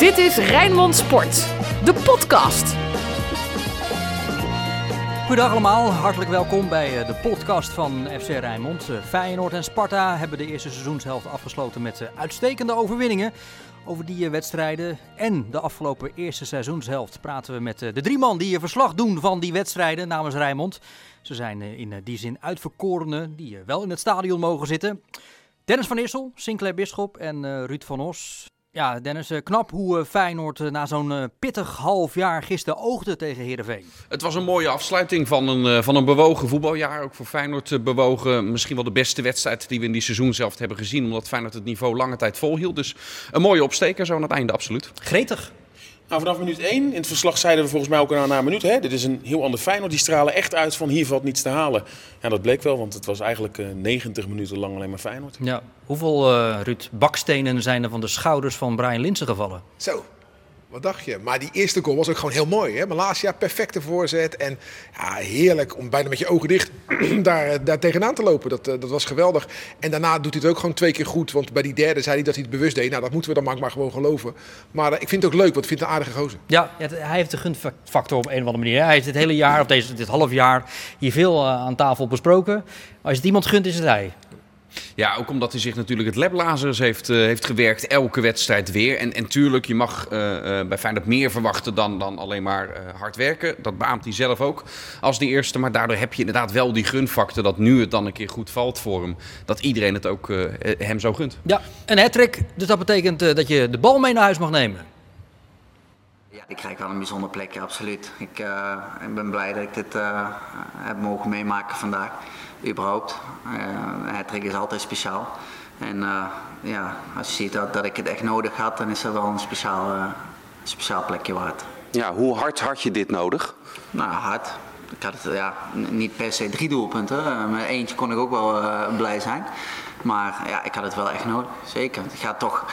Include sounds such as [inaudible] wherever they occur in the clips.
Dit is Rijnmond Sport, de podcast. Goedendag allemaal, hartelijk welkom bij eh, de podcast van FC Rijnmond. Eh, Feyenoord en Sparta hebben de eerste seizoenshelft afgesloten met eh, uitstekende overwinningen. Over die wedstrijden en de afgelopen eerste seizoenshelft praten we met de drie man die verslag doen van die wedstrijden namens Rijnmond. Ze zijn in die zin uitverkorenen die wel in het stadion mogen zitten. Dennis van Issel, Sinclair Bisschop en Ruud van Os. Ja, Dennis, eh, knap hoe eh, Feyenoord eh, na zo'n pittig half jaar gisteren oogde tegen Heerenveen. Het was een mooie afsluiting van een, van een bewogen voetbaljaar. Ook voor Feyenoord bewogen. Misschien wel de beste wedstrijd die we in die seizoen zelf hebben gezien. Omdat Feyenoord het niveau lange tijd volhield. Dus een mooie opsteker zo aan het einde, absoluut. Gretig. Nou, vanaf minuut 1, in het verslag zeiden we volgens mij ook na een minuut, hè, dit is een heel ander Feyenoord. Die stralen echt uit van hier valt niets te halen. Ja, dat bleek wel, want het was eigenlijk uh, 90 minuten lang alleen maar Feyenoord. Ja. Hoeveel, uh, Ruud, bakstenen zijn er van de schouders van Brian Linsen gevallen? Zo, wat dacht je? Maar die eerste goal was ook gewoon heel mooi. Hè? Malasia, perfecte voorzet. En ja, heerlijk om bijna met je ogen dicht [clears throat] daar, eh, daar tegenaan te lopen. Dat, eh, dat was geweldig. En daarna doet hij het ook gewoon twee keer goed. Want bij die derde zei hij dat hij het bewust deed. Nou, dat moeten we dan maar, gewoon geloven. Maar uh, ik vind het ook leuk, want ik vind een aardige gozer. Ja, hij heeft de gunfactor op een of andere manier. Hij heeft het hele jaar, of deze, dit half jaar, hier veel aan tafel besproken. Als het iemand gunt, is het hij. Ja, ook omdat hij zich natuurlijk het lablazers heeft, uh, heeft gewerkt. Elke wedstrijd weer. En, en tuurlijk, je mag uh, uh, bij Feyenoord meer verwachten dan, dan alleen maar hard werken. Dat beaamt hij zelf ook als die eerste. Maar daardoor heb je inderdaad wel die gunfactor dat nu het dan een keer goed valt voor hem. Dat iedereen het ook hem zo gunt. Ja, een hat-trick. Dus dat betekent dat je de bal mee naar huis mag nemen. Ja, ik krijg wel een bijzonder plekje, absoluut. Ik, ik ben blij dat ik dit heb mogen meemaken vandaag überhaupt. Uh, is altijd speciaal. En uh, ja, als je ziet dat, dat ik het echt nodig had, dan is dat wel een speciaal, uh, speciaal plekje waard. Ja, hoe hard had je dit nodig? Nou, hard. Ik had het ja, niet per se drie doelpunten. Met eentje kon ik ook wel blij zijn. Maar ja, ik had het wel echt nodig. Zeker. Het gaat toch,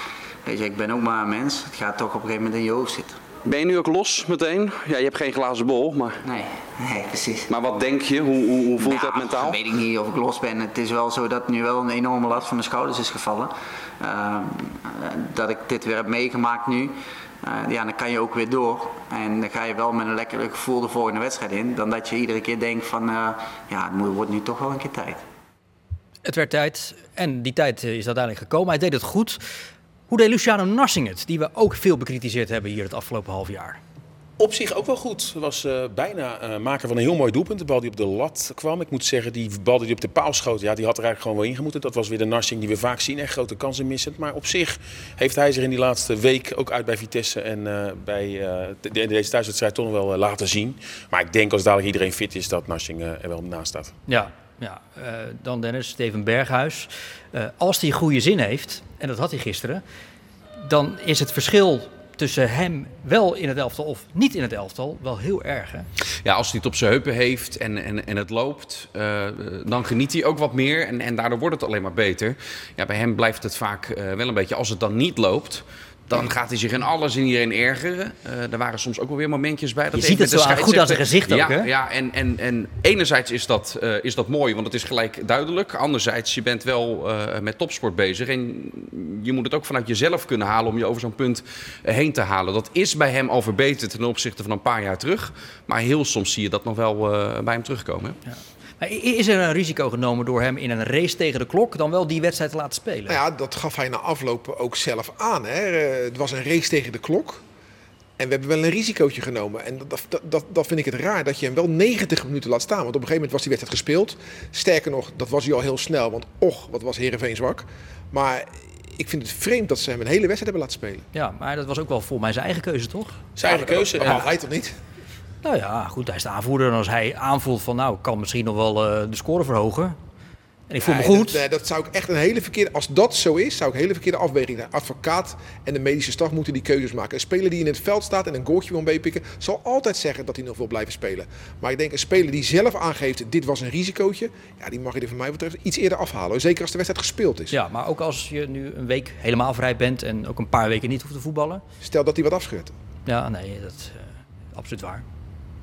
weet je, ik ben ook maar een mens. Het gaat toch op een gegeven moment in je hoofd zitten. Ben je nu ook los meteen? Ja, je hebt geen glazen bol, maar... Nee, nee, precies. Maar wat denk je? Hoe, hoe, hoe voelt nou, dat mentaal? Dat weet ik niet of ik los ben. Het is wel zo dat nu wel een enorme last van de schouders is gevallen. Uh, dat ik dit weer heb meegemaakt nu. Uh, ja, dan kan je ook weer door. En dan ga je wel met een lekker gevoel de volgende wedstrijd in. Dan dat je iedere keer denkt van, uh, ja, het wordt nu toch wel een keer tijd. Het werd tijd en die tijd is uiteindelijk gekomen. Hij deed het goed. Hoe deed Luciano Narsing het, die we ook veel bekritiseerd hebben hier het afgelopen half jaar? Op zich ook wel goed. Was uh, bijna uh, maken van een heel mooi doelpunt. De bal die op de lat kwam. Ik moet zeggen, die bal die op de paal schoot, ja, die had er eigenlijk gewoon wel ingemoeten. Dat was weer de Narsing die we vaak zien. Echt grote kansen missend. Maar op zich heeft hij zich in die laatste week ook uit bij Vitesse en uh, bij de, deze thuiswedstrijd toch nog wel laten zien. Maar ik denk als dadelijk iedereen fit is, dat Narsing er wel naast staat. Ja, ja, uh, dan Dennis, Steven Berghuis. Uh, als hij goede zin heeft, en dat had hij gisteren, dan is het verschil tussen hem wel in het elftal of niet in het elftal wel heel erg. Hè? Ja, als hij het op zijn heupen heeft en, en, en het loopt, uh, dan geniet hij ook wat meer en, en daardoor wordt het alleen maar beter. Ja, bij hem blijft het vaak wel een beetje, als het dan niet loopt, dan gaat hij zich in alles en iedereen ergeren. Uh, er waren soms ook wel weer momentjes bij. Dat je ziet het zo goed als een gezicht ook, ja, hè? Ja, en, en, en enerzijds is dat, uh, is dat mooi, want het is gelijk duidelijk. Anderzijds, je bent wel uh, met topsport bezig. En je moet het ook vanuit jezelf kunnen halen om je over zo'n punt heen te halen. Dat is bij hem al verbeterd ten opzichte van een paar jaar terug. Maar heel soms zie je dat nog wel bij hem terugkomen. Ja. Maar is er een risico genomen door hem in een race tegen de klok dan wel die wedstrijd te laten spelen? Nou ja, dat gaf hij na afloop ook zelf aan. Hè. Het was een race tegen de klok. En we hebben wel een risicootje genomen. En dat, dat, dat, dat vind ik het raar, dat je hem wel 90 minuten laat staan. Want op een gegeven moment was die wedstrijd gespeeld. Sterker nog, dat was hij al heel snel. Want och, wat was Heerenveen zwak. Maar ik vind het vreemd dat ze hem een hele wedstrijd hebben laten spelen. Ja, maar dat was ook wel voor mij zijn eigen keuze, toch? Zijn eigen keuze. Maar hij toch niet? Nou ja, goed, hij is de aanvoerder. En als hij aanvoelt van nou, ik kan misschien nog wel uh, de score verhogen. En ik voel me goed. Dat, nee, dat zou ik echt een hele verkeerde... Als dat zo is, zou ik een hele verkeerde afweging zijn. Advocaat en de medische staf moeten die keuzes maken. Een speler die in het veld staat en een goaltje wil meepikken... zal altijd zeggen dat hij nog wil blijven spelen. Maar ik denk een speler die zelf aangeeft... dit was een risicootje... ja, die mag je er van mij betreft iets eerder afhalen. Zeker als de wedstrijd gespeeld is. Ja, maar ook als je nu een week helemaal vrij bent... en ook een paar weken niet hoeft te voetballen. Stel dat hij wat afscheurt. Ja, nee, dat is uh, absoluut waar.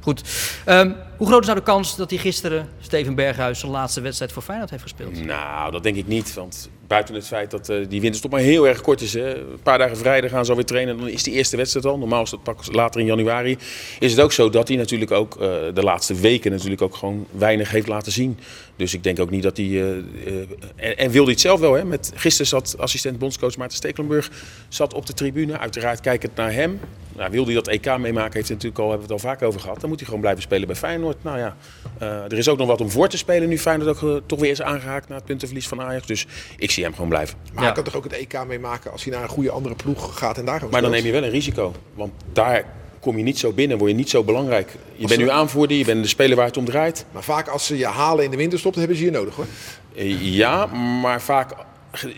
Goed. Um, hoe groot is nou de kans dat hij gisteren, Steven Berghuis, zijn laatste wedstrijd voor Feyenoord heeft gespeeld? Nou, dat denk ik niet. Want Buiten het feit dat uh, die winterstop maar heel erg kort is. Hè. Een paar dagen vrijdag gaan ze alweer trainen. Dan is die eerste wedstrijd al. Normaal is dat pak later in januari. Is het ook zo dat hij natuurlijk ook uh, de laatste weken natuurlijk ook gewoon weinig heeft laten zien. Dus ik denk ook niet dat hij. Uh, en, wilde hij het zelf wel. Hè. Met, gisteren zat assistent bondscoach Maarten Stekelenburg zat op de tribune. Uiteraard kijkend naar hem. Nou, wil hij dat EK meemaken, heeft hij natuurlijk al, hebben we het al vaak over gehad. Dan moet hij gewoon blijven spelen bij Feyenoord. Nou ja, er is ook nog wat om voor te spelen nu Feyenoord ook toch weer is aangehaakt na het puntenverlies van Ajax. Dus ik zie hem gewoon blijven. Maar ja. hij kan toch ook het EK meemaken als hij naar een goede andere ploeg gaat en daar Maar dan neem je wel een risico. Want daar kom je niet zo binnen, word je niet zo belangrijk. Je bent nu aanvoerder, je bent de speler waar het om draait. Maar vaak als ze je halen in de winterstop, hebben ze je nodig hoor. Ja, maar vaak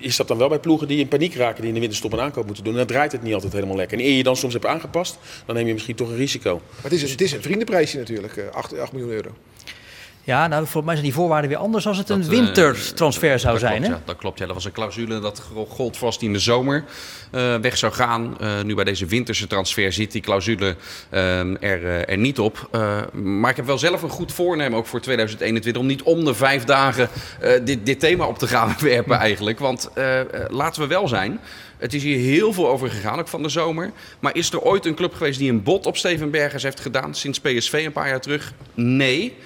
is dat dan wel bij ploegen die in paniek raken, die in de winterstop een aankoop moeten doen. Dan draait het niet altijd helemaal lekker. En eer je dan soms hebt aangepast, dan neem je misschien toch een risico. Maar het is, een, het is een vriendenprijsje natuurlijk, 8, 8 miljoen euro. Ja, nou, volgens mij zijn die voorwaarden weer anders als het dat, een wintertransfer uh, zou zijn. Klopt, hè? Ja, dat klopt, ja. Dat was een clausule dat gold vast in de zomer uh, weg zou gaan. Uh, nu bij deze winterse transfer zit die clausule er, er, niet op. maar ik heb wel zelf een goed voornemen, ook voor 2021, om niet om de vijf dagen dit, dit, thema op te gaan [laughs] werpen eigenlijk. Want laten we wel zijn, het is hier heel veel over gegaan, ook van de zomer. Maar is er ooit een club geweest die een bod op Steven Bergers heeft gedaan sinds PSV een paar jaar terug? Nee.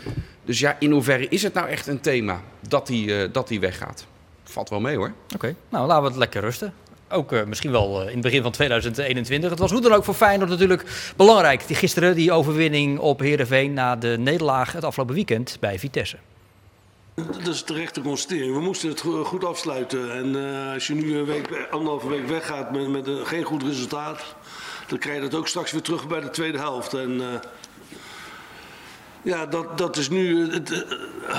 Dus ja, in hoeverre is het nou echt een thema dat hij, uh, dat hij weggaat? Valt wel mee hoor. Oké, okay. nou laten we het lekker rusten. Ook uh, misschien wel uh, in het begin van 2021. Het was hoe dan ook voor Feyenoord natuurlijk belangrijk. Die, gisteren die overwinning op Heerenveen na de nederlaag het afgelopen weekend bij Vitesse. Dat is terecht te constateren. We moesten het goed afsluiten. En uh, als je nu een week, anderhalve week weggaat met, met een, geen goed resultaat, dan krijg je dat ook straks weer terug bij de tweede helft. En ja, dat, dat is nu het, uh,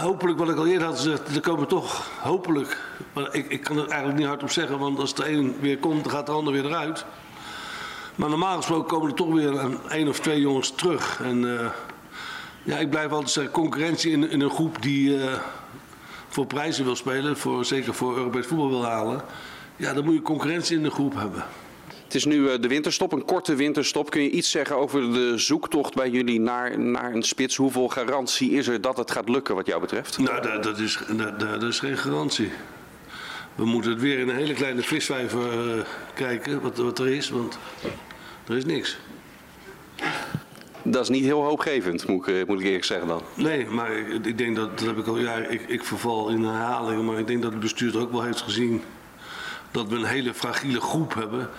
hopelijk wat ik al eerder had gezegd. Er komen toch hopelijk, maar ik, ik kan er eigenlijk niet hard op zeggen, want als de een weer komt, dan gaat de ander weer eruit. Maar normaal gesproken komen er toch weer een, een of twee jongens terug. En uh, ja, ik blijf altijd zeggen, concurrentie in, in een groep die voor prijzen wil spelen, voor, zeker voor Europees voetbal wil halen. Ja, dan moet je concurrentie in de groep hebben. Het is nu de winterstop, een korte winterstop. Kun je iets zeggen over de zoektocht bij jullie naar, naar een spits? Hoeveel garantie is er dat het gaat lukken wat jou betreft? Nou, dat, dat is, dat, dat, is geen garantie. We moeten het weer in een hele kleine visvijver uh, kijken wat, wat er is, want er is niks. Dat is niet heel hoopgevend, moet ik, moet ik eerlijk zeggen dan. Nee, maar ik, ik denk dat, dat heb ik al ja, ik, ik verval in herhalingen, maar ik denk dat het bestuur ook wel heeft gezien dat we een hele fragiele groep hebben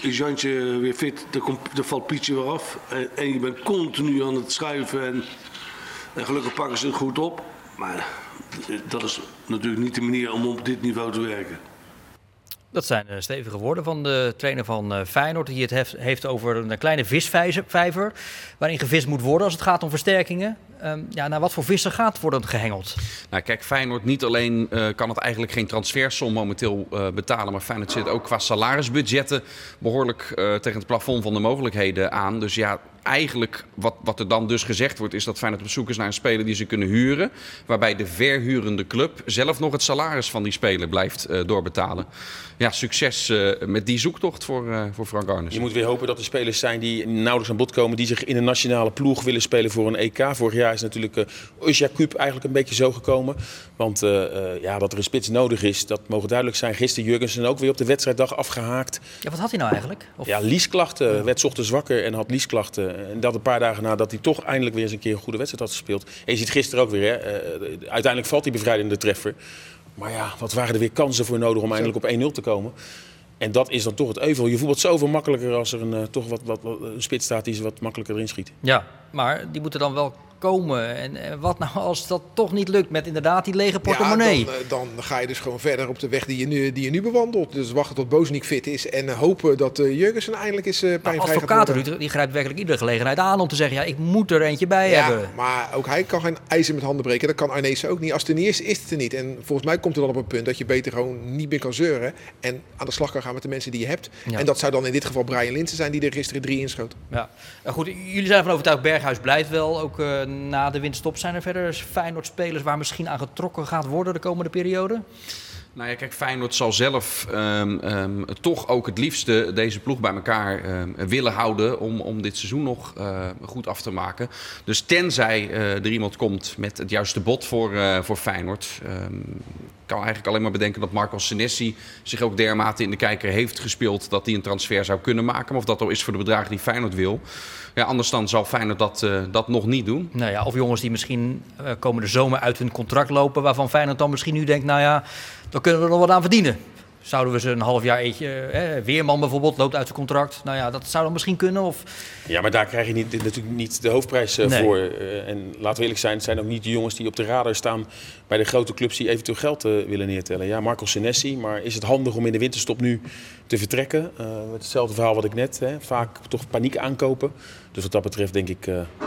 is Jantje weer fit, dan, valt Pietje weer af. En, en, je bent continu aan het schuiven en, en gelukkig pakken ze het goed op. Maar dat is natuurlijk niet de manier om op dit niveau te werken. Dat zijn stevige woorden van de trainer van Feyenoord, die het heeft over een kleine visvijver waarin gevist moet worden als het gaat om versterkingen. Um, ja, naar wat voor vissen gaat worden gehengeld? Nou, kijk, Feyenoord niet alleen kan het eigenlijk geen transfersom momenteel betalen, maar Feyenoord zit ook qua salarisbudgetten behoorlijk tegen het plafond van de mogelijkheden aan. Dus ja, eigenlijk wat, wat er dan dus gezegd wordt, is dat Feyenoord op zoek is naar een speler die ze kunnen huren. Waarbij de verhurende club zelf nog het salaris van die speler blijft uh, doorbetalen. Ja, succes uh, met die zoektocht voor, uh, voor Frank Arnes. Je moet weer hopen dat er spelers zijn die nauwelijks aan bod komen, die zich in een nationale ploeg willen spelen voor een EK. Vorig jaar is natuurlijk uh, Usja eigenlijk een beetje zo gekomen. Want ja, dat er een spits nodig is, dat mogen duidelijk zijn. Gisteren Jurgensen ook weer op de wedstrijddag afgehaakt. Ja, wat had hij nou eigenlijk? Of... Ja, liesklachten. Ja. Werd ochtends wakker en had liesklachten. En dat een paar dagen nadat hij toch eindelijk weer eens een keer een goede wedstrijd had gespeeld. En je ziet gisteren ook weer, hè, uh, uiteindelijk valt die bevrijdende treffer. Maar ja, wat waren er weer kansen voor nodig om eindelijk op 1-0 te komen. En dat is dan toch het euvel. Je voetbalt zoveel makkelijker als er een, uh, toch wat, wat, wat, een spits staat die ze wat makkelijker erin schiet. Ja, maar die moeten dan wel komen. En, en wat nou als dat toch niet lukt met inderdaad die lege portemonnee? Ja, dan, dan, ga je dus gewoon verder op de weg die je nu, die je nu bewandelt. Dus wachten tot Bozeniek fit is en hopen dat uh, Jurgensen eindelijk is uh, pijnvrij nou, advocaat Ruud, die grijpt werkelijk iedere gelegenheid aan om te zeggen... ja, ik moet er eentje bij ja, hebben. maar ook hij kan geen ijzer met handen breken. Dat kan Arnees ook niet. Als het er niet is, is het er niet. En volgens mij komt er dan op een punt dat je beter gewoon niet meer kan zeuren... en aan de slag kan gaan met de mensen die je hebt. Ja. En dat zou dan in dit geval Brian Linsen zijn die er gisteren drie inschoot. Ja, goed, jullie zijn van overtuigd Berghuis blijft wel, ook uh, na de winst Stop. Zijn er verder Feyenoord-spelers waar misschien aan getrokken gaat worden de komende periode? Nou ja, kijk, Feyenoord zal zelf um, um, toch ook het liefste deze ploeg bij elkaar um, willen houden om, om dit seizoen nog uh, goed af te maken. Dus tenzij uh, er iemand komt met het juiste bod voor, uh, voor Feyenoord, kan eigenlijk alleen maar bedenken dat Marco Senesi zich ook dermate in de kijker heeft gespeeld dat hij een transfer zou kunnen maken. Of dat al is voor de bedragen die Feyenoord wil. Ja, anders dan zal Feyenoord dat, dat nog niet doen. Nou ja, of jongens die misschien komende zomer uit hun contract lopen, waarvan Feyenoord dan misschien nu denkt, nou ja, dan kunnen we er nog wat aan verdienen. Zouden we ze een half jaar eentje, hè, Weerman bijvoorbeeld, loopt uit zijn contract. Nou ja, dat zou dan misschien kunnen. Of... Ja, maar daar krijg je niet, natuurlijk niet de hoofdprijs uh, nee. voor. Uh, en laten we eerlijk zijn, het zijn ook niet de jongens die op de radar staan bij de grote clubs die eventueel geld uh, willen neertellen. Ja, Marco Senesi, maar is het handig om in de winterstop nu te vertrekken? hetzelfde verhaal wat ik net, hè, vaak toch paniek aankopen. Dus wat dat betreft denk ik,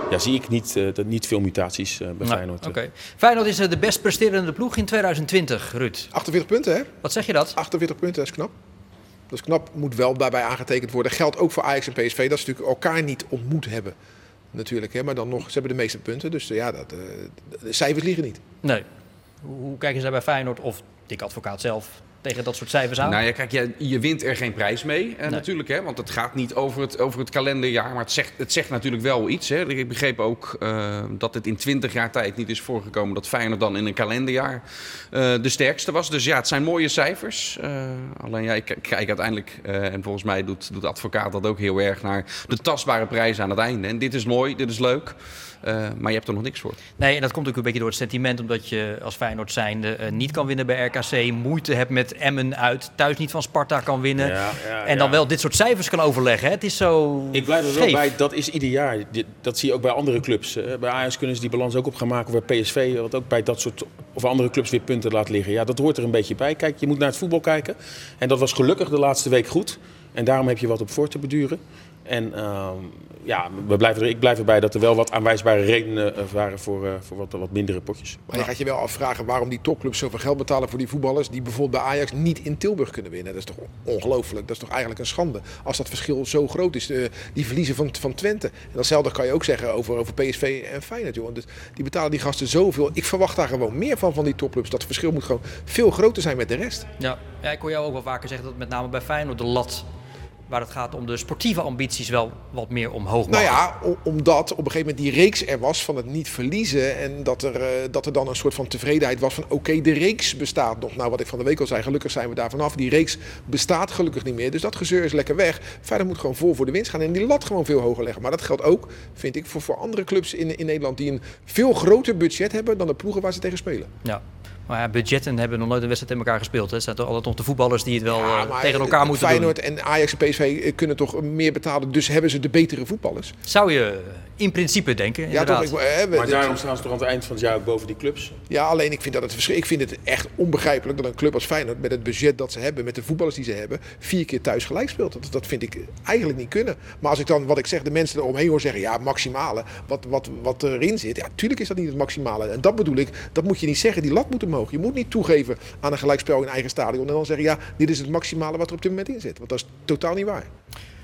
ja, zie ik niet, niet veel mutaties bij nou, Feyenoord. Okay. Feyenoord is de best presterende ploeg in 2020, Ruud. 48 punten, hè? Wat zeg je dat? 48 punten, dat is knap. Dat is knap, moet wel daarbij aangetekend worden. Geldt ook voor Ajax en PSV, dat ze natuurlijk elkaar niet ontmoet hebben. Natuurlijk, hè? maar dan nog, ze hebben de meeste punten. Dus ja, dat, uh, de cijfers liegen niet. Nee. Hoe, kijken ze bij Feyenoord of Dick Advocaat zelf tegen dat soort cijfers aan? Nou ja, kijk, je, je wint er geen prijs mee eh, nee. natuurlijk. Hè, want het gaat niet over het, over het kalenderjaar. Maar het zegt, het zegt natuurlijk wel iets. Hè. Ik begreep ook uh, dat het in 20 jaar tijd niet is voorgekomen... dat Feyenoord dan in een kalenderjaar uh, de sterkste was. Dus ja, het zijn mooie cijfers. alleen ja, ik kijk uiteindelijk... en volgens mij doet, doet de advocaat dat ook heel erg... naar de tastbare prijzen aan het einde. En dit is mooi, dit is leuk... Uh, maar je hebt er nog niks voor. Nee, en dat komt ook een beetje door het sentiment, omdat je als Feyenoord zijnde uh, niet kan winnen bij RKC, moeite hebt met Emmen uit, thuis niet van Sparta kan winnen. Ja, ja, en dan ja. wel dit soort cijfers kan overleggen. Hè? Het is zo. Ik blijf er wel bij, dat is ieder jaar. Dat zie je ook bij andere clubs. Bij Ajax kunnen ze die balans ook op gaan maken, waar PSV, wat ook bij dat soort of andere clubs weer punten laat liggen. Ja, dat hoort er een beetje bij. Kijk, je moet naar het voetbal kijken. En dat was gelukkig de laatste week goed. En daarom heb je wat op voor te beduren. En uh, ja, we blijven er, ik blijf erbij dat er wel wat aanwijsbare redenen uh, waren voor, uh, voor wat, wat mindere potjes. Maar je gaat je wel afvragen waarom die topclubs zoveel geld betalen voor die voetballers die bijvoorbeeld bij Ajax niet in Tilburg kunnen winnen. Dat is toch ongelooflijk. Dat is toch eigenlijk een schande als dat verschil zo groot is. Uh, die verliezen van, van Twente. En datzelfde kan je ook zeggen over, over PSV en Feyenoord. Joh. Dus die betalen die gasten zoveel. Ik verwacht daar gewoon meer van van die topclubs. Dat verschil moet gewoon veel groter zijn met de rest. Ja, ja ik hoor jou ook wel vaker zeggen dat met name bij Feyenoord de lat waar het gaat om de sportieve ambities wel wat meer omhoog. Nou ja, omdat op een gegeven moment die reeks er was van het niet verliezen. En dat er, uh, dat er dan een soort van tevredenheid was van oké, okay, de reeks bestaat nog. Nou, wat ik van de week al zei, gelukkig zijn we daar vanaf. Die reeks bestaat gelukkig niet meer. Dus dat gezeur is lekker weg. Verder moet gewoon vol voor de winst gaan en die lat gewoon veel hoger leggen. Maar dat geldt ook, vind ik, voor, voor andere clubs in, in Nederland die een veel groter budget hebben dan de ploegen waar ze tegen spelen. Ja. Maar ja, budgetten hebben nog nooit een wedstrijd in elkaar gespeeld. Hè. Het zijn toch altijd nog de voetballers die het wel ja, uh, tegen elkaar moeten Feyenoord doen. Feyenoord en Ajax en PSV kunnen toch meer betalen. Dus hebben ze de betere voetballers. Zou je in principe denken, ja, toch, ik, hè, maar daarom staan ze toch aan het eind van het jaar ook boven die clubs? Ja, alleen ik vind, dat het verschil, ik vind het echt onbegrijpelijk dat een club als Feyenoord... met het budget dat ze hebben, met de voetballers die ze hebben... vier keer thuis gelijk speelt. Dat, dat vind ik eigenlijk niet kunnen. Maar als ik dan, wat ik zeg, de mensen eromheen hoor zeggen... ja, maximale, wat, wat, wat erin zit... ja, tuurlijk is dat niet het maximale. En dat bedoel ik, dat moet je niet zeggen. Die lat moet omhoog. Je moet niet toegeven aan een gelijkspel in eigen stadion... en dan zeggen, ja, dit is het maximale wat er op dit moment in zit. Want dat is totaal niet waar.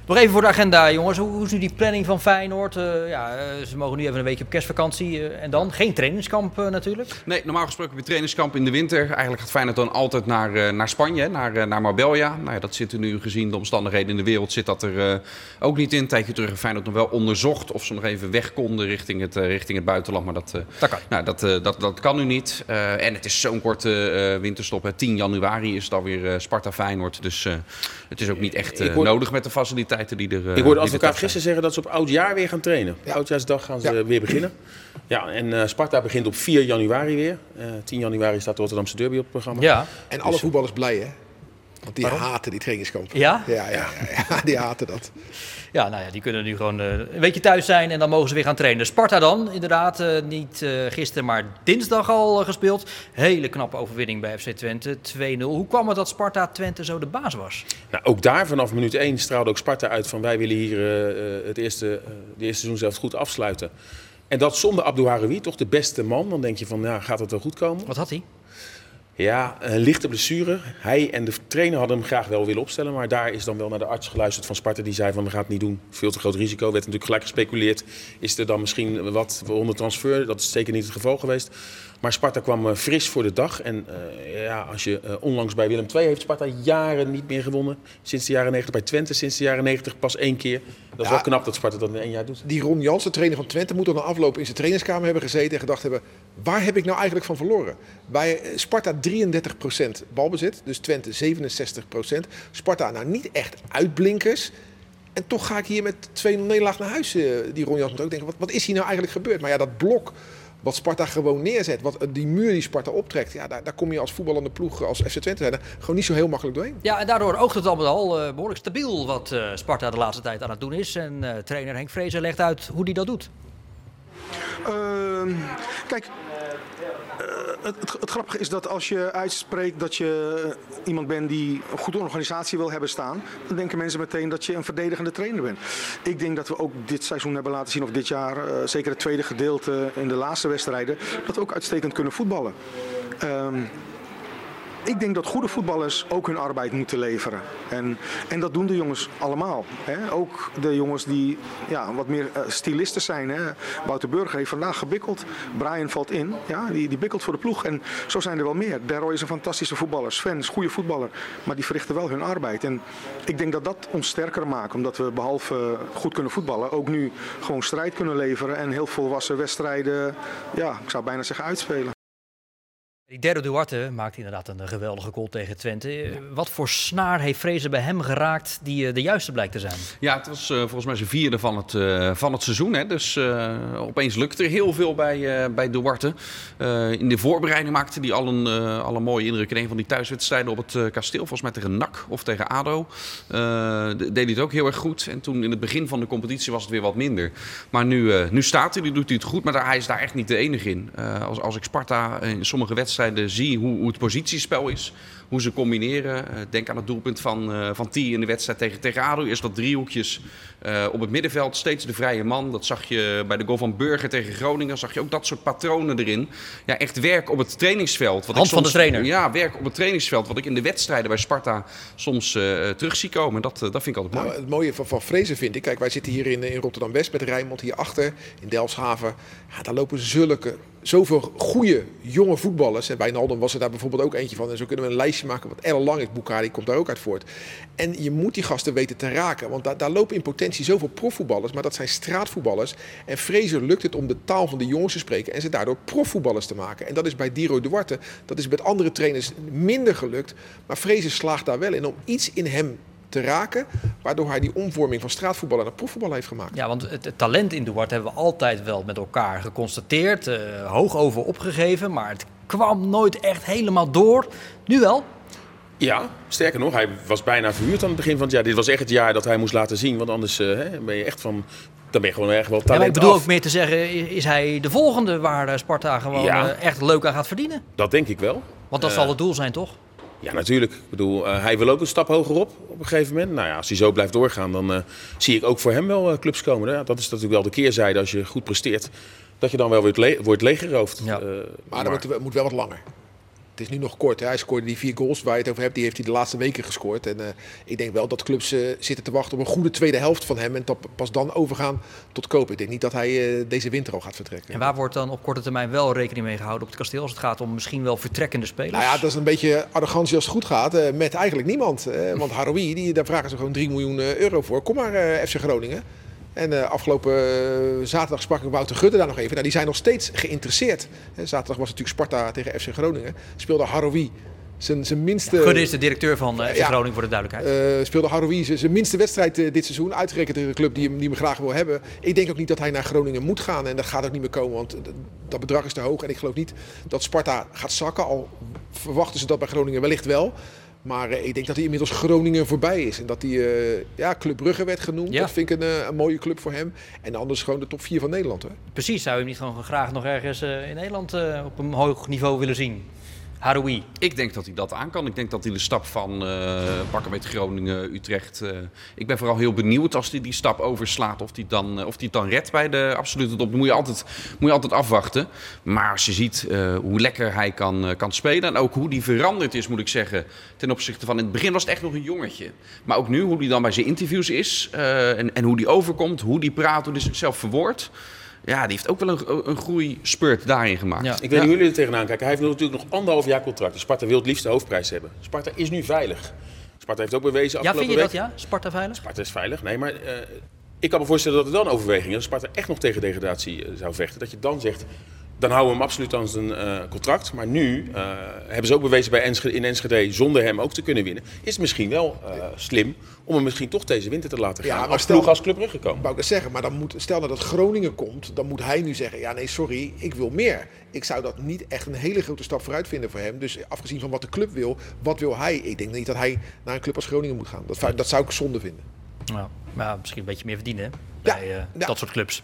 Nog even voor de agenda, jongens. Hoe, hoe is nu die planning van Feyenoord? Uh, ja, uh, ze mogen nu even een weekje op kerstvakantie. Uh, en dan geen trainingskamp natuurlijk? Nee, normaal gesproken heb je trainingskamp in de winter. Eigenlijk gaat Feyenoord dan altijd naar, naar Spanje, naar, naar Marbella. Nou ja, dat zit er nu gezien de omstandigheden in de wereld zit dat er ook niet in. Een tijdje terug heeft Feyenoord nog wel onderzocht of ze nog even weg konden richting het, richting het buitenland. Maar dat, dat kan, nou, dat, dat, dat kan nu niet. en het is zo'n korte winterstop. Hè. 10 januari is het alweer Sparta-Feyenoord. Dus het is ook niet echt word... nodig met de faciliteiten die er. Ik hoorde advocaat gisteren zeggen dat ze op oudjaar weer gaan trainen. Ja. Oudjaarsdag gaan ze ja. weer beginnen. Ja, en uh, Sparta begint op 4 januari weer. Uh, 10 januari staat de Rotterdamse Derby op het programma. Ja. En alle dus, voetballers blij, hè? Want die Waarom? haten die trainingskamp. Ja? Ja, ja, ja, ja, die haten dat. Ja, nou ja, die kunnen nu gewoon uh, een weekje thuis zijn en dan mogen ze weer gaan trainen. Sparta dan, inderdaad, uh, niet uh, gisteren, maar dinsdag al gespeeld. Hele knappe overwinning bij FC Twente, 2-0. Hoe kwam het dat Sparta Twente zo de baas was? Nou, ook daar vanaf minuut 1 straalde ook Sparta uit van wij willen hier het eerste, de eerste seizoen zelf goed afsluiten. En dat zonder Abdou Harawi, toch de beste man. Dan denk je van, ja, gaat het wel goed komen? Wat had hij? Ja, een lichte blessure. Hij en de trainer hadden hem graag wel willen opstellen. Maar daar is dan wel naar de arts geluisterd van Sparta. Die zei van, we gaan het niet doen. Veel te groot risico. Werd natuurlijk gelijk gespeculeerd. Is er dan misschien wat onder transfer? Dat is zeker niet het geval geweest. Maar Sparta kwam eh, fris voor de dag. En eh, ja, als je eh, onlangs bij Willem II heeft Sparta jaren niet meer gewonnen. Sinds de jaren 90 bij Twente, sinds de jaren 90 pas één keer. Dat is Ja. wel knap dat Sparta dat in één jaar doet. Die Ron Jans, de trainer van Twente, moet dan na afloop in zijn trainingskamer hebben gezeten en gedacht hebben: waar heb ik nou eigenlijk van verloren? Bij Sparta 33% balbezit, dus Twente 67%. Sparta nou niet echt uitblinkers. En toch ga ik hier met 2-0 nederlaag naar huis. die Ron Jans moet ook denken: wat, wat is hier nou eigenlijk gebeurd? Maar ja, dat blok. Wat Sparta gewoon neerzet, wat, eh, die muur die Sparta optrekt, ja, daar, daar kom je als voetballende ploeg, als FC Twente zijn, gewoon niet zo heel makkelijk doorheen. Ja, en daardoor oogt het al met al eh, behoorlijk stabiel wat eh, Sparta de laatste tijd aan het doen is. En eh, trainer Henk Vrezer legt uit hoe hij dat doet. Ehm, kijk, eh, het, het, grappige is dat als je uitspreekt dat je iemand bent die een goede organisatie wil hebben staan, dan denken mensen meteen dat je een verdedigende trainer bent. Ik denk dat we ook dit seizoen hebben laten zien, of dit jaar, eh, zeker het tweede gedeelte in de laatste wedstrijden, dat we ook uitstekend kunnen voetballen. Ehm, ik denk dat goede voetballers ook hun arbeid moeten leveren. En, en dat doen de jongens allemaal. Hè? Ook de jongens die ja, wat meer eh, stilisten zijn. Hè? Wouter Burger heeft vandaag gebikkeld. Brian valt in. Ja, die, die bikkelt voor de ploeg. En zo zijn er wel meer. Deroy is een fantastische voetballer. Sven is een goede voetballer. Maar die verrichten wel hun arbeid. En ik denk dat dat ons sterker maakt. Omdat we behalve goed kunnen voetballen... ook nu gewoon strijd kunnen leveren. En heel volwassen wedstrijden, ja, ik zou bijna zeggen, uitspelen. Die derde Duarte maakt inderdaad een geweldige goal tegen Twente. Eh, Wat voor snaar heeft Vrezer bij hem geraakt die eh, de juiste blijkt te zijn? Ja, het was eh, volgens mij zijn vierde van het, van het seizoen. Hè. Dus opeens lukte er heel veel bij, bij Duarte. In de voorbereiding maakte hij al een, al mooie indruk. In een van die thuiswedstrijden op het kasteel. Volgens mij tegen NAC of tegen ADO. de- deed hij het ook heel erg goed. En toen in het begin van de competitie was het weer wat minder. Maar nu, nu staat hij, nu doet hij het goed. Maar hij is daar echt niet de enige in. Als, als ik Sparta in sommige wedstrijden zie hoe, hoe het positiespel is. Hoe ze combineren. Eh, denk aan het doelpunt van, eh van T in de wedstrijd tegen, tegen ADO. Eerst wat driehoekjes eh, op het middenveld. Steeds de vrije man. Dat zag je bij de goal van Burger tegen Groningen. Zag je ook dat soort patronen erin. Ja, echt werk op het trainingsveld. Wat Hand ik van de trainer. Ja, werk op het trainingsveld. Wat ik in de wedstrijden bij Sparta soms eh, terug zie komen. Dat, dat vind ik altijd mooi. Nou, het mooie van, van Vrezen vind ik, kijk, wij zitten hier in, in Rotterdam-West met Rijnmond hierachter, in Delfshaven. Ja, daar lopen zulke, zoveel goede jonge voetballers. En bij Naldum was er daar bijvoorbeeld ook eentje van. En zo kunnen we een lijstje maken wat ellenlang is. Bukari komt daar ook uit voort. En je moet die gasten weten te raken. Want daar, lopen in potentie zoveel profvoetballers, maar dat zijn straatvoetballers. En Vrezer lukt het om de taal van de jongens te spreken en ze daardoor profvoetballers te maken. En dat is bij Diro Duarte, dat is met andere trainers minder gelukt. Maar Vrezer slaagt daar wel in om iets in hem te raken, waardoor hij die omvorming van straatvoetbal naar profvoetbal heeft gemaakt. Ja, want het, het talent in Duarte hebben we altijd wel met elkaar geconstateerd. eh, hoog over opgegeven, maar het kwam nooit echt helemaal door. Nu wel. Ja, sterker nog, hij was bijna verhuurd aan het begin van het jaar. Dit was echt het jaar dat hij moest laten zien. Want anders eh, ben je echt van... Dan ben je gewoon erg wel Ja, talent ik bedoel af. ook meer te zeggen, is, hij de volgende waar eh, Sparta gewoon Ja. eh, echt leuk aan gaat verdienen? Dat denk ik wel. Want dat zal het doel zijn, toch? Ja, natuurlijk. Ik bedoel, hij wil ook een stap hoger op op een gegeven moment. Nou ja, als hij zo blijft doorgaan, dan zie ik ook voor hem wel clubs komen. Ja, dat is natuurlijk wel de keerzijde als je goed presteert. Dat je dan wel wordt, le wordt leeggeroofd. Ja. Eh, Maar dat moet, moet wel wat langer. Het is nu nog kort. Hè. Hij scoorde die vier goals waar je het over hebt. Die heeft hij de laatste weken gescoord. En eh, ik denk wel dat clubs eh, zitten te wachten op een goede tweede helft van hem. En dat pas dan overgaan tot kopen. Ik denk niet dat hij eh, deze winter al gaat vertrekken. En waar wordt dan op korte termijn wel rekening mee gehouden op het kasteel als het gaat om misschien wel vertrekkende spelers? Nou ja, dat is een beetje arrogantie als het goed gaat. eh, met eigenlijk niemand. want Haroui, die, daar vragen ze gewoon 3 miljoen euro voor. Kom maar eh, FC Groningen. En eh, afgelopen eh, zaterdag sprak ik Wouter Gudde daar nog even. Nou, die zijn nog steeds geïnteresseerd. Zaterdag was natuurlijk Sparta tegen FC Groningen. Speelde Haroui zijn, zijn minste... Gudde is de directeur van eh, FC Ja. Groningen voor de duidelijkheid. Speelde Haroui zijn zijn minste wedstrijd dit seizoen. Uitgerekend een club die hem, die hem graag wil hebben. Ik denk ook niet dat hij naar Groningen moet gaan. En dat gaat ook niet meer komen, want dat bedrag is te hoog. En ik geloof niet dat Sparta gaat zakken. Al verwachten ze dat bij Groningen wellicht wel. Maar eh, ik denk dat hij inmiddels Groningen voorbij is. En dat hij, eh, ja, Club Brugge werd genoemd. Ja. Dat vind ik een, eh, een mooie club voor hem. En anders gewoon de top 4 van Nederland. Hè? Precies, zou je hem niet gewoon graag nog ergens in Nederland op een hoog niveau willen zien? Haroui. Ik denk dat hij dat aan kan. Ik denk dat hij de stap van eh, pakken met Groningen, Utrecht. eh, ik ben vooral heel benieuwd als hij die stap overslaat. Of hij dan, eh, of het dan redt bij de absolute top. Dat moet je altijd, moet je altijd afwachten. Maar als je ziet hoe lekker hij kan, kan spelen. En ook hoe die veranderd is, moet ik zeggen. Ten opzichte van in het begin was het echt nog een jongetje. Maar ook nu, hoe hij dan bij zijn interviews is. en, en hoe die overkomt, hoe die praat, hoe hij zichzelf verwoordt. Ja, die heeft ook wel een, een groeispurt daarin gemaakt. Ja. Ik weet niet hoe jullie er tegenaan kijken. Hij heeft natuurlijk nog anderhalf jaar contract. Dus Sparta wil het liefst de hoofdprijs hebben. Sparta is nu veilig. Sparta heeft ook bewezen Ja, afgelopen vind je dat week. ja? Sparta veilig? Sparta is veilig. Nee, maar eh, ik kan me voorstellen dat er dan overweging is. Als Sparta echt nog tegen degradatie eh, zou vechten. Dat je dan zegt, dan houden we hem absoluut aan zijn eh, contract. Maar nu eh, hebben ze ook bewezen bij Enschede, in Enschede zonder hem ook te kunnen winnen. Is het misschien wel eh, slim om hem misschien toch deze winter te laten Ja, gaan. maar als stel- ploeg als Club Brugge komen. Wou ik dat zeggen, maar dan moet, stel nou dat Groningen komt, dan moet hij nu zeggen: ja, nee, sorry, ik wil meer. Ik zou dat niet echt een hele grote stap vooruit vinden voor hem. Dus afgezien van wat de club wil, wat wil hij? Ik denk niet dat hij naar een club als Groningen moet gaan. Dat, dat zou ik zonde vinden. Ja, maar misschien een beetje meer verdienen? Ja, bij eh, ja. dat soort clubs.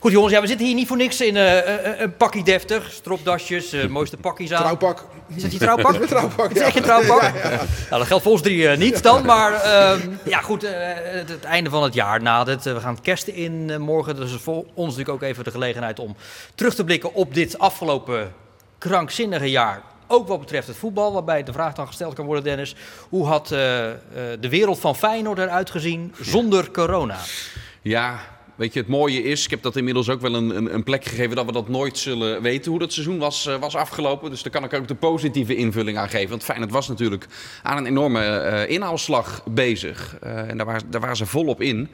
Goed jongens, ja, we zitten hier niet voor niks in eh, eh, een pakkie deftig. Stropdasjes, mooiste pakjes aan. Trouwpak. Is dat je trouwpak? [laughs] Mijn trouwpak, Is echt een trouwpak? Nou, dat geldt voor ons drie niet dan. Maar ehm, ja, goed, het, het einde van het jaar nadert. We gaan het kerst in morgen. Dus voor ons natuurlijk ook even de gelegenheid om terug te blikken op dit afgelopen krankzinnige jaar. Ook wat betreft het voetbal, waarbij de vraag dan gesteld kan worden, Dennis. Hoe had eh, eh, de wereld van Feyenoord eruit gezien zonder corona? Ja, weet je, het mooie is, ik heb dat inmiddels ook wel een, een, een plek gegeven dat we dat nooit zullen weten hoe dat seizoen was, eh, was afgelopen. Dus daar kan ik ook de positieve invulling aan geven. Want Feyenoord was natuurlijk aan een enorme eh, inhaalslag bezig. Eh, en daar waren, daar waren ze volop in.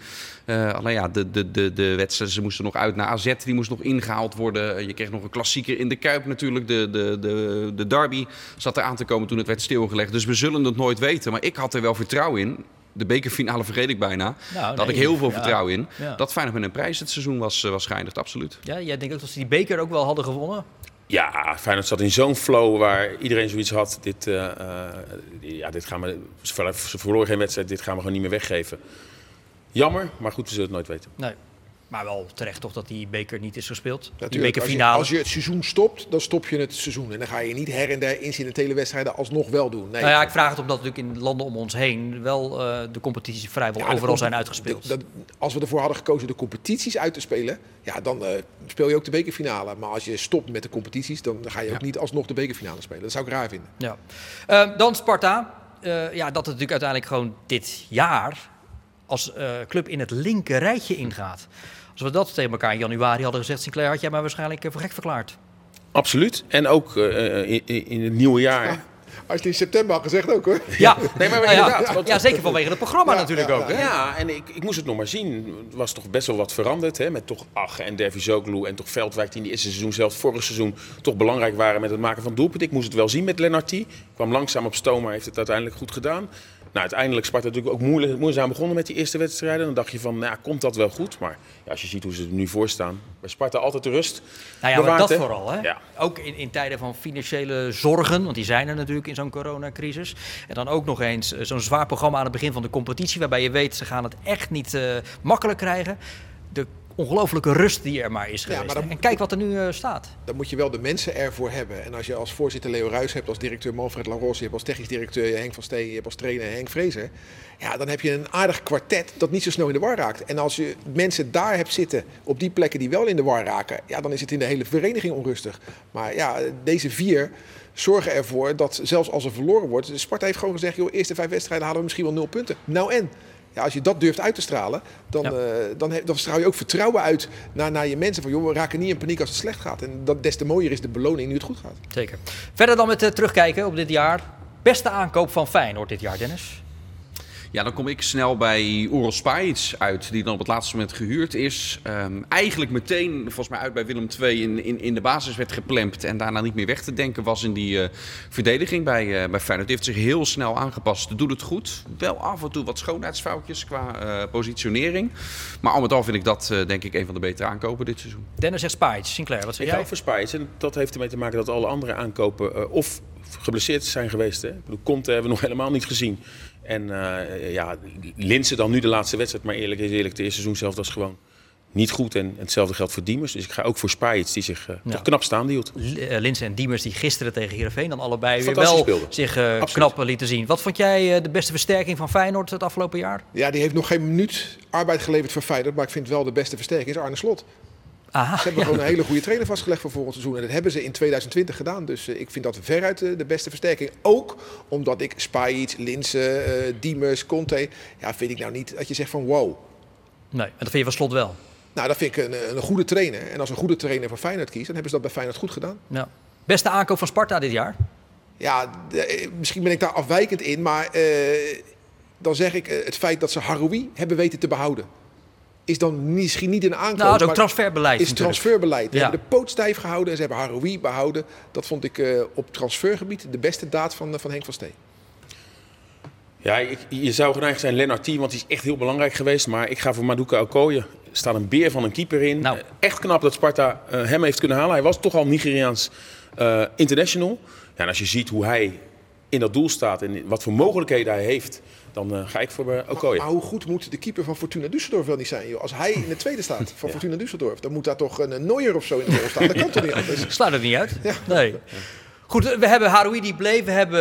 Alleen ja, de, de, de, de wedstrijden, ze moesten nog uit naar AZ, die moest nog ingehaald worden. Je kreeg nog een klassieker in de Kuip natuurlijk. De, de, de, de derby zat er aan te komen toen het werd stilgelegd. Dus we zullen het nooit weten. Maar ik had er wel vertrouwen in. De bekerfinale vergeet ik bijna. Nou, Daar had nee, ik heel veel ja. vertrouwen in. Ja. Dat Feyenoord met een prijs het seizoen was, eh, was geëindigd, absoluut. Ja, jij denkt ook dat ze die beker ook wel hadden gewonnen? Ja, Feyenoord zat in zo'n flow waar iedereen zoiets had. Dit, eh, eh, ja, dit gaan we, ze verloren geen wedstrijd, dit gaan we gewoon niet meer weggeven. Jammer, maar goed, we zullen het nooit weten. Nee. Maar wel terecht toch dat die beker niet is gespeeld. die Natuurlijk, als, je, bekerfinale. als je het seizoen stopt, dan stop je het seizoen. En dan ga je niet her en der incidentele wedstrijden alsnog wel doen. Nee, Nou ja, ik vraag het omdat natuurlijk in landen om ons heen wel eh, de competities vrijwel Ja, de overal zijn uitgespeeld. de- dat- als we ervoor hadden gekozen de competities uit te spelen, ja, dan eh, speel je ook de bekerfinale. Maar als je stopt met de competities, dan ga je ook niet alsnog de bekerfinale spelen. Dat zou ik raar vinden. Ja. Eh, dan Sparta. Eh, ja, dat het natuurlijk uiteindelijk gewoon dit jaar als eh, club in het linker rijtje ingaat. Als we dat tegen elkaar in januari hadden gezegd, Sinclair, had jij mij waarschijnlijk eh, voor gek verklaard. Absoluut. En ook eh, in, het nieuwe jaar. Als je het in september had gezegd ook hoor. Ja, Nee, maar ja, inderdaad, want- ja, zeker vanwege het programma Ja, natuurlijk ja, ook. Hè? Ja, en ik, ik moest het nog maar zien. Er was toch best wel wat veranderd. Hè? Met toch Ach en Davy Zoglu en toch Veldwijk die in de eerste seizoen, zelfs vorig seizoen, toch belangrijk waren met het maken van doelpunten. Ik moest het wel zien met Lennartie. Kwam langzaam op stoom, maar heeft het uiteindelijk goed gedaan. Nou, uiteindelijk Sparta natuurlijk ook moeilijk, moeizaam begonnen met die eerste wedstrijden. Dan dacht je van, nou, ja, komt dat wel goed? Maar ja, als je ziet hoe ze er nu voor staan. Bij Sparta altijd de rust. Nou ja, maar bewaard, dat vooral. Hè? Ja. Ook in, in tijden van financiële zorgen, want die zijn er natuurlijk in zo'n coronacrisis. En dan ook nog eens eh, zo'n zwaar programma aan het begin van de competitie, waarbij je weet ze gaan het echt niet eh, makkelijk krijgen. De ongelofelijke rust die er maar is geweest. maar dan- En kijk wat er nu eh, staat. Dan moet je wel de mensen ervoor hebben. En als je als voorzitter Leo Ruijs hebt, als directeur Manfred Laros, je hebt als technisch directeur Henk van Steen, je hebt als trainer Henk Vrezer. Ja, dan heb je een aardig kwartet dat niet zo snel in de war raakt. En als je mensen daar hebt zitten, op die plekken die wel in de war raken, ja, dan is het in de hele vereniging onrustig. Maar ja, deze vier zorgen ervoor dat zelfs als er verloren wordt, Sparta heeft gewoon gezegd, joh, eerste vijf wedstrijden halen we misschien wel nul punten. Nou en? Ja, als je dat durft uit te stralen, dan, Ja. eh, dan, dan straal je ook vertrouwen uit naar, naar je mensen. Van joh, we raken niet in paniek als het slecht gaat. En dat, des te mooier is de beloning nu het goed gaat. Zeker. Verder dan met eh, terugkijken op dit jaar. Beste aankoop van Feyenoord dit jaar, Dennis. Ja, dan kom ik snel bij Oral Spajic uit, die dan op het laatste moment gehuurd is. Ehm, eigenlijk meteen, volgens mij uit bij Willem II, in, in, in de basis werd geplemd. En daarna niet meer weg te denken was in die eh, verdediging bij, eh bij Feyenoord. Die heeft zich heel snel aangepast, doet het goed. Wel af en toe wat schoonheidsfoutjes qua eh, positionering. Maar al met al vind ik dat eh, denk ik een van de betere aankopen dit seizoen. Dennis zegt Spajic. Sinclair, wat zeg Ik ga jij? ook voor Spijs. En dat heeft ermee te maken dat alle andere aankopen eh, of geblesseerd zijn geweest. Hè. Ik bedoel, Conte hebben we nog helemaal niet gezien. En eh ja, Linse dan nu de laatste wedstrijd. Maar eerlijk is eerlijk, het eerste seizoen zelf was gewoon niet goed. En hetzelfde geldt voor Diemers. Dus ik ga ook voor Spijs, die zich eh, Ja. toch knap staande hield. Eh, Linse en Diemers die gisteren tegen Heerenveen dan allebei weer wel speelden. zich eh, Absoluut. knap lieten zien. Wat vond jij eh, de beste versterking van Feyenoord het afgelopen jaar? Ja, die heeft nog geen minuut arbeid geleverd voor Feyenoord. Maar ik vind wel de beste versterking is Arne Slot. Aha, Ze hebben gewoon een hele goede trainer vastgelegd voor volgend seizoen. En dat hebben ze in 2020 gedaan. Dus eh, ik vind dat veruit eh, de beste versterking. Ook omdat ik Spajic, Linse, eh Diemers, Conte... Ja, vind ik nou niet dat je zegt van wow. Nee, en dat vind je van slot wel. Nou, dat vind ik een, een goede trainer. En als een goede trainer voor Feyenoord kiest, dan hebben ze dat bij Feyenoord goed gedaan. Ja. Beste aankoop van Sparta dit jaar? Ja, de- misschien ben ik daar afwijkend in, maar dan zeg ik het feit dat ze Haroui hebben weten te behouden. Is dan misschien niet een aankoop, Nou, dat is ook maar transferbeleid is natuurlijk. transferbeleid. Ze Ja. hebben de poot stijf gehouden en ze hebben Haroui behouden. Dat vond ik eh, op transfergebied de beste daad van, eh, van Henk van Steen. Ja, ik, je zou geneigd zijn Lennart T, want die is echt heel belangrijk geweest. Maar ik ga voor Maduka Okoye. Er staat een beer van een keeper in. Nou. Eh, Echt knap dat Sparta eh, hem heeft kunnen halen. Hij was toch al Nigeriaans eh, international. Ja, en als je ziet hoe hij in dat doel staat en wat voor mogelijkheden hij heeft, dan eh, ga ik voor eh, Okoye. Maar hoe goed moet de keeper van Fortuna Düsseldorf wel niet zijn? Joh? Als hij in de tweede staat [laughs] van Fortuna Düsseldorf, dan moet daar toch een, Neuer of zo in de rol staan. Dat kan toch niet anders? [laughs] Sluit het niet uit. Nee. Goed, we hebben Haroui die bleef. We hebben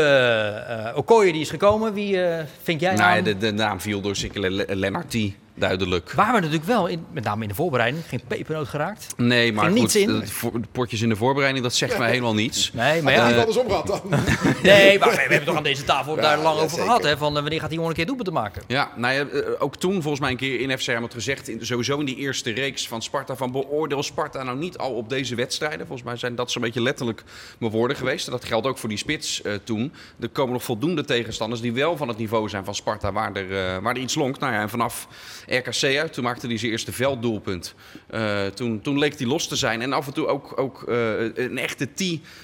eh Okoye die is gekomen. Wie eh, vind jij Nou, ja, aan? de, de naam viel door Sikkele Le- Lennartie, duidelijk. Waar we natuurlijk wel, in, met name in de voorbereiding, geen pepernoot geraakt. Nee, maar goed, niets in. de, voor- de potjes in de voorbereiding, dat zegt mij helemaal niets. Nee, maar Ja, het andersom gehad dan. [laughs] Nee, maar we, we hebben toch aan deze tafel daar lang ja, over zeker. gehad. Hè, van eh, wanneer gaat die jongen een keer doelpunten maken? Ja, nou ja, eh, ook toen volgens mij een keer in FC Rijnmond gezegd, in, sowieso in die eerste reeks van Sparta, van beoordeel Sparta nou niet al op deze wedstrijden. Volgens mij zijn dat zo'n beetje letterlijk mijn woorden geweest. En dat geldt ook voor die spits eh, toen. Er komen nog voldoende tegenstanders die wel van het niveau zijn van Sparta, waar er, eh, waar er iets lonkt. Nou ja, en vanaf RKC uit, toen maakte hij zijn eerste velddoelpunt. Eh, toen, toen leek hij los te zijn. En af en toe ook, ook eh, een echte T,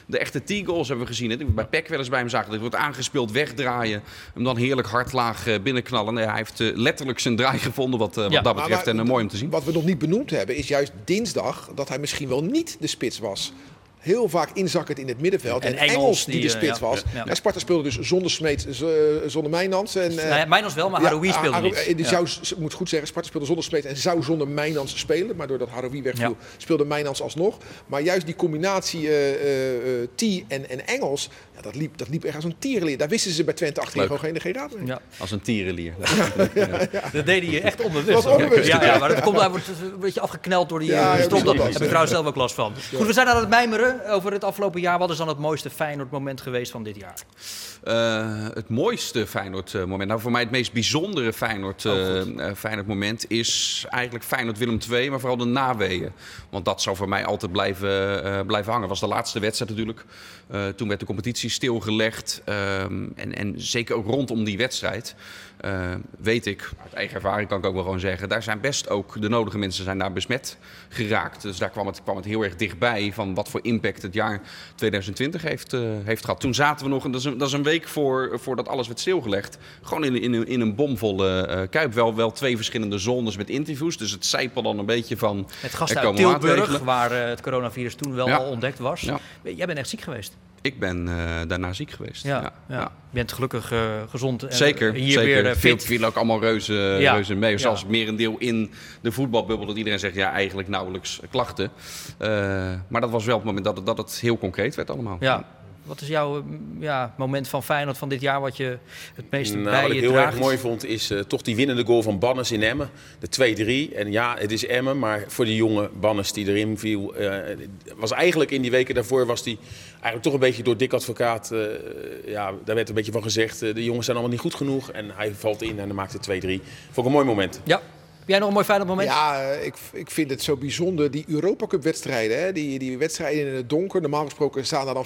de echte T-goals hebben we gezien. Hè. Bij PEC wel eens bij hem zagen. Dat wordt aangespeeld, wegdraaien. Hem dan heerlijk hardlaag eh, binnenknallen. Nee, hij heeft letterlijk zijn draai gevonden wat, wat Ja. dat betreft. maar en mooi om te zien. Wat we nog niet benoemd hebben, is juist dinsdag dat hij misschien wel niet de spits was. Heel vaak inzakkend in het middenveld. En En, Engels, Engels, die, die, de eh, spits ja. was. Ja. En Sparta speelde dus zonder Smeet, z- zonder Mijnans. En, eh, Nou ja, Mijnans wel, maar ja, Haroui speelde Haroui- niet. eh, Die Ja. zou, moet goed zeggen, Sparta speelde zonder Smeet en zou zonder Mijnans spelen. Maar doordat Haroui wegviel, Ja. speelde Mijnans alsnog. Maar juist die combinatie eh, eh, eh, T en, en Engels, ja, dat, liep, dat liep echt als een tierenleer. Daar wisten ze bij Twente achterin gewoon geen, geen raad mee. Ja. Als een tierenlier. [laughs] Dat deed hij echt onbewust. Dat was onbewust. Ja, ja, maar dat komt, wordt een beetje afgekneld door die Ja, strop. Daar heb ik trouwens zelf ook last van. Goed, we zijn aan het mijmeren over het afgelopen jaar. Wat is dan het mooiste Feyenoord moment geweest van dit jaar? Eh, het mooiste Feyenoord-moment, nou voor mij het meest bijzondere Feyenoord, eh, eh, Feyenoord-moment is eigenlijk Feyenoord-Willem II, maar vooral de naweeën. Want dat zal voor mij altijd blijven, eh, blijven hangen. Was de laatste wedstrijd natuurlijk. Eh, toen werd de competitie stilgelegd. ehm, en, en zeker ook rondom die wedstrijd eh, weet ik, uit eigen ervaring kan ik ook wel gewoon zeggen, daar zijn best ook de nodige mensen zijn daar besmet geraakt. Dus daar kwam het, kwam het heel erg dichtbij van wat voor impact het jaar 2020 heeft, eh, heeft gehad. Toen zaten we nog, en dat is een, dat is een week voor, voordat alles werd stilgelegd, gewoon in, in, een- in een bomvolle eh, kuip. Wel, wel twee verschillende zones met interviews, dus het zijpelt dan een beetje van... Het gast er uit Tilburg, waar het coronavirus toen wel Ja. al ontdekt was. Ja. Jij bent echt ziek geweest. Ik ben eh, daarna ziek geweest. Ja, ja. Je bent gelukkig eh, gezond en Zeker, hier zeker. weer eh, fit. viel ook allemaal reuze, Ja. reuze mee. Zelfs Ja. merendeel in de voetbalbubbel dat iedereen zegt... ja, eigenlijk nauwelijks klachten. Eh, maar dat was wel het moment dat het, dat het heel concreet werd allemaal. Ja. Wat is jouw eh, ja, moment van Feyenoord van dit jaar wat je het meest Nou, bij wat ik je heel draagt? erg mooi vond is eh, toch die winnende goal van Bannes in Emmen. De 2-3. En ja, het is Emmen, maar voor die jonge Bannes die erin viel... eh, was eigenlijk in die weken daarvoor was die eigenlijk toch een beetje door Dick Advocaat... ja, daar werd een beetje van gezegd, de jongens zijn allemaal niet goed genoeg. En hij valt in en dan maakt het 2-3. Vond ik een mooi moment. Ja. Heb jij nog een mooi Feyenoord moment? Ja, eh, ik, ik vind het zo bijzonder. Die Europa Cup wedstrijden, hè? Die, die wedstrijden in het donker. Normaal gesproken staan daar dan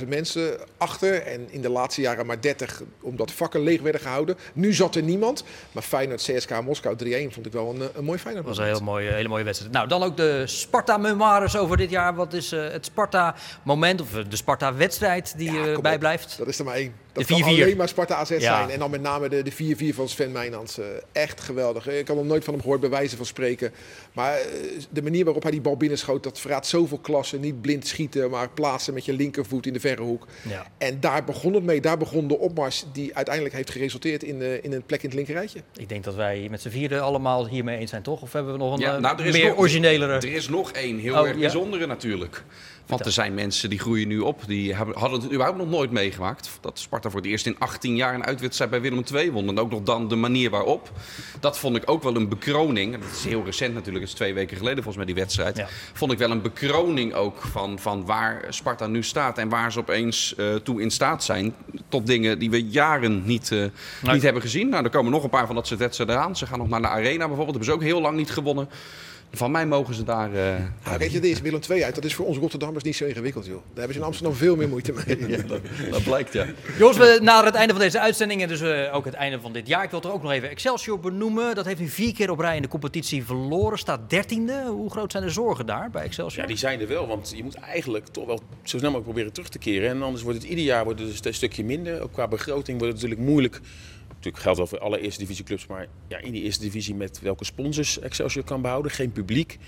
50.000 mensen achter. En in de laatste jaren maar 30, omdat vakken leeg werden gehouden. Nu zat er niemand. Maar Feyenoord CSK Moskou 3-1 vond ik wel een, eh, een mooi Feyenoord. Dat was een heel mooie, hele mooie wedstrijd. Nou, dan ook de Sparta-memoires over dit jaar. Wat is eh, het Sparta-moment of eh, de Sparta-wedstrijd die Ja, op. bijblijft? Dat is er maar één. Dat De kan 4-4. alleen maar Sparta AZ Ja. zijn. En dan met name de, de 4-4 van Sven Meijnans. Eh, echt geweldig. Ik had nog nooit van hem gehoord, bij wijze van spreken. Maar eh, de manier waarop hij die bal binnenschoot, dat verraadt zoveel klasse. Niet blind schieten, maar plaatsen met je linkervoet in de verre hoek. Ja. En daar begon het mee. Daar begon de opmars die uiteindelijk heeft geresulteerd in, eh, in een plek in het linkerrijtje. Ik denk dat wij met z'n vieren allemaal hiermee eens zijn, toch? Of hebben we nog een Ja, nou, er is meer nog- originelere... Er is nog één heel Oh, erg ja? bijzondere natuurlijk. Want er zijn mensen die groeien nu op. Die hebben, hadden het überhaupt nog nooit meegemaakt. Dat Sparta voor het eerst in 18 jaar een uitwedstrijd bij Willem II won. En ook nog dan de manier waarop. Dat vond ik ook wel een bekroning. Dat is heel recent natuurlijk. Het is twee weken geleden volgens mij die wedstrijd. Ja. Vond ik wel een bekroning ook van, van waar Sparta nu staat. En waar ze opeens eh, toe in staat zijn. Tot dingen die we jaren niet, eh, niet hebben gezien. Nou, er komen nog een paar van dat soort wedstrijden aan. Ze gaan nog naar de Arena bijvoorbeeld. Hebben ze ook heel lang niet gewonnen. Van mij mogen ze daar... Uh, nou, weet je, deze Willem II uit, dat is voor ons Rotterdammers niet zo ingewikkeld, joh. Daar hebben ze in Amsterdam veel meer moeite mee. [laughs] ja, dat, dat, blijkt, ja. Jongens, we naderen het einde van deze uitzending en dus uh, ook het einde van dit jaar. Ik wil er ook nog even Excelsior benoemen. Dat heeft nu vier keer op rij in de competitie verloren. Staat dertiende. Hoe groot zijn de zorgen daar bij Excelsior? Ja, die zijn er wel, want je moet eigenlijk toch wel zo snel mogelijk proberen terug te keren. En anders wordt het ieder jaar wordt het een stukje minder. Ook qua begroting wordt het natuurlijk moeilijk natuurlijk geldt wel voor alle eerste divisieclubs, maar ja, in die eerste divisie met welke sponsors Excelsior kan behouden, geen publiek.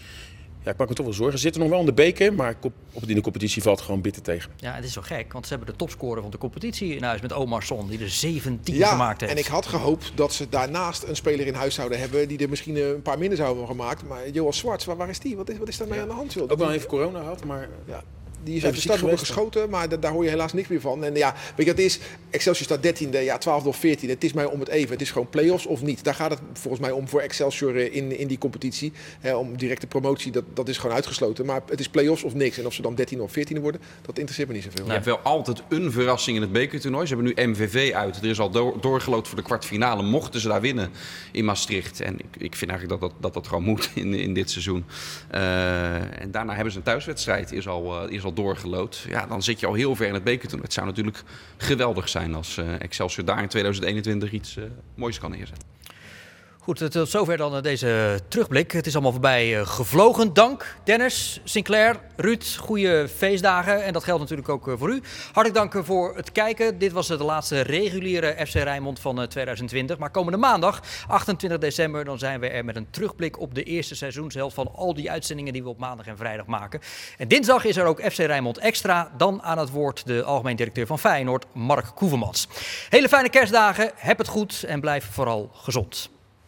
Ja, ik maak me toch wel zorgen. Ze zitten nog wel in de beker, maar op de competitie valt gewoon bitter tegen. Ja, het is zo gek, want ze hebben de topscorer van de competitie in huis met Omar Son, die er 17 ja, gemaakt heeft. en ik had gehoopt dat ze daarnaast een speler in huis zouden hebben die er misschien een paar minder zouden hebben gemaakt. Maar Joas Zwarts, waar, waar is die? Wat is, wat is daarmee aan de hand? Ook wel even corona gehad, maar... Ja, die is uit de stad geschoten, maar daar hoor je helaas niks meer van. En ja, weet je, het is, Excelsior staat 13e, ja, 12 of 14. Het is mij om het even. Het is gewoon play-offs of niet. Daar gaat het volgens mij om voor Excelsior eh, in, in die competitie. om directe promotie, dat, dat is gewoon uitgesloten. Maar het is play-offs of niks. En of ze dan 13 of 14 worden, dat interesseert me niet zoveel. Je hebt wel altijd een verrassing in het bekertoernooi. Ze hebben nu MVV uit. Er is al doorgeloot voor de kwartfinale. Mochten ze daar winnen in Maastricht. En ik, ik vind eigenlijk dat dat, dat, dat gewoon moet in, in dit seizoen. Uh, en daarna hebben ze een thuiswedstrijd. Is al, uh, is al doorgelood. Ja, dan zit je al heel ver in het bekertoernooi. Het zou natuurlijk geweldig zijn als uh, Excelsior daar in 2021 iets uh, moois kan neerzetten. Goed, tot zover dan deze terugblik. Het is allemaal voorbij uh, gevlogen. Dank Dennis, Sinclair, Ruud. Goede feestdagen. En dat geldt natuurlijk ook voor u. Hartelijk dank voor het kijken. Dit was de laatste reguliere FC Rijnmond van uh, 2020. Maar komende maandag, 28 december, dan zijn we er met een terugblik op de eerste seizoenshelft van al die uitzendingen die we op maandag en vrijdag maken. En dinsdag is er ook FC Rijnmond Extra. Dan aan het woord de algemeen directeur van Feyenoord, Mark Koevermans. Hele fijne kerstdagen. Heb het goed en blijf vooral gezond.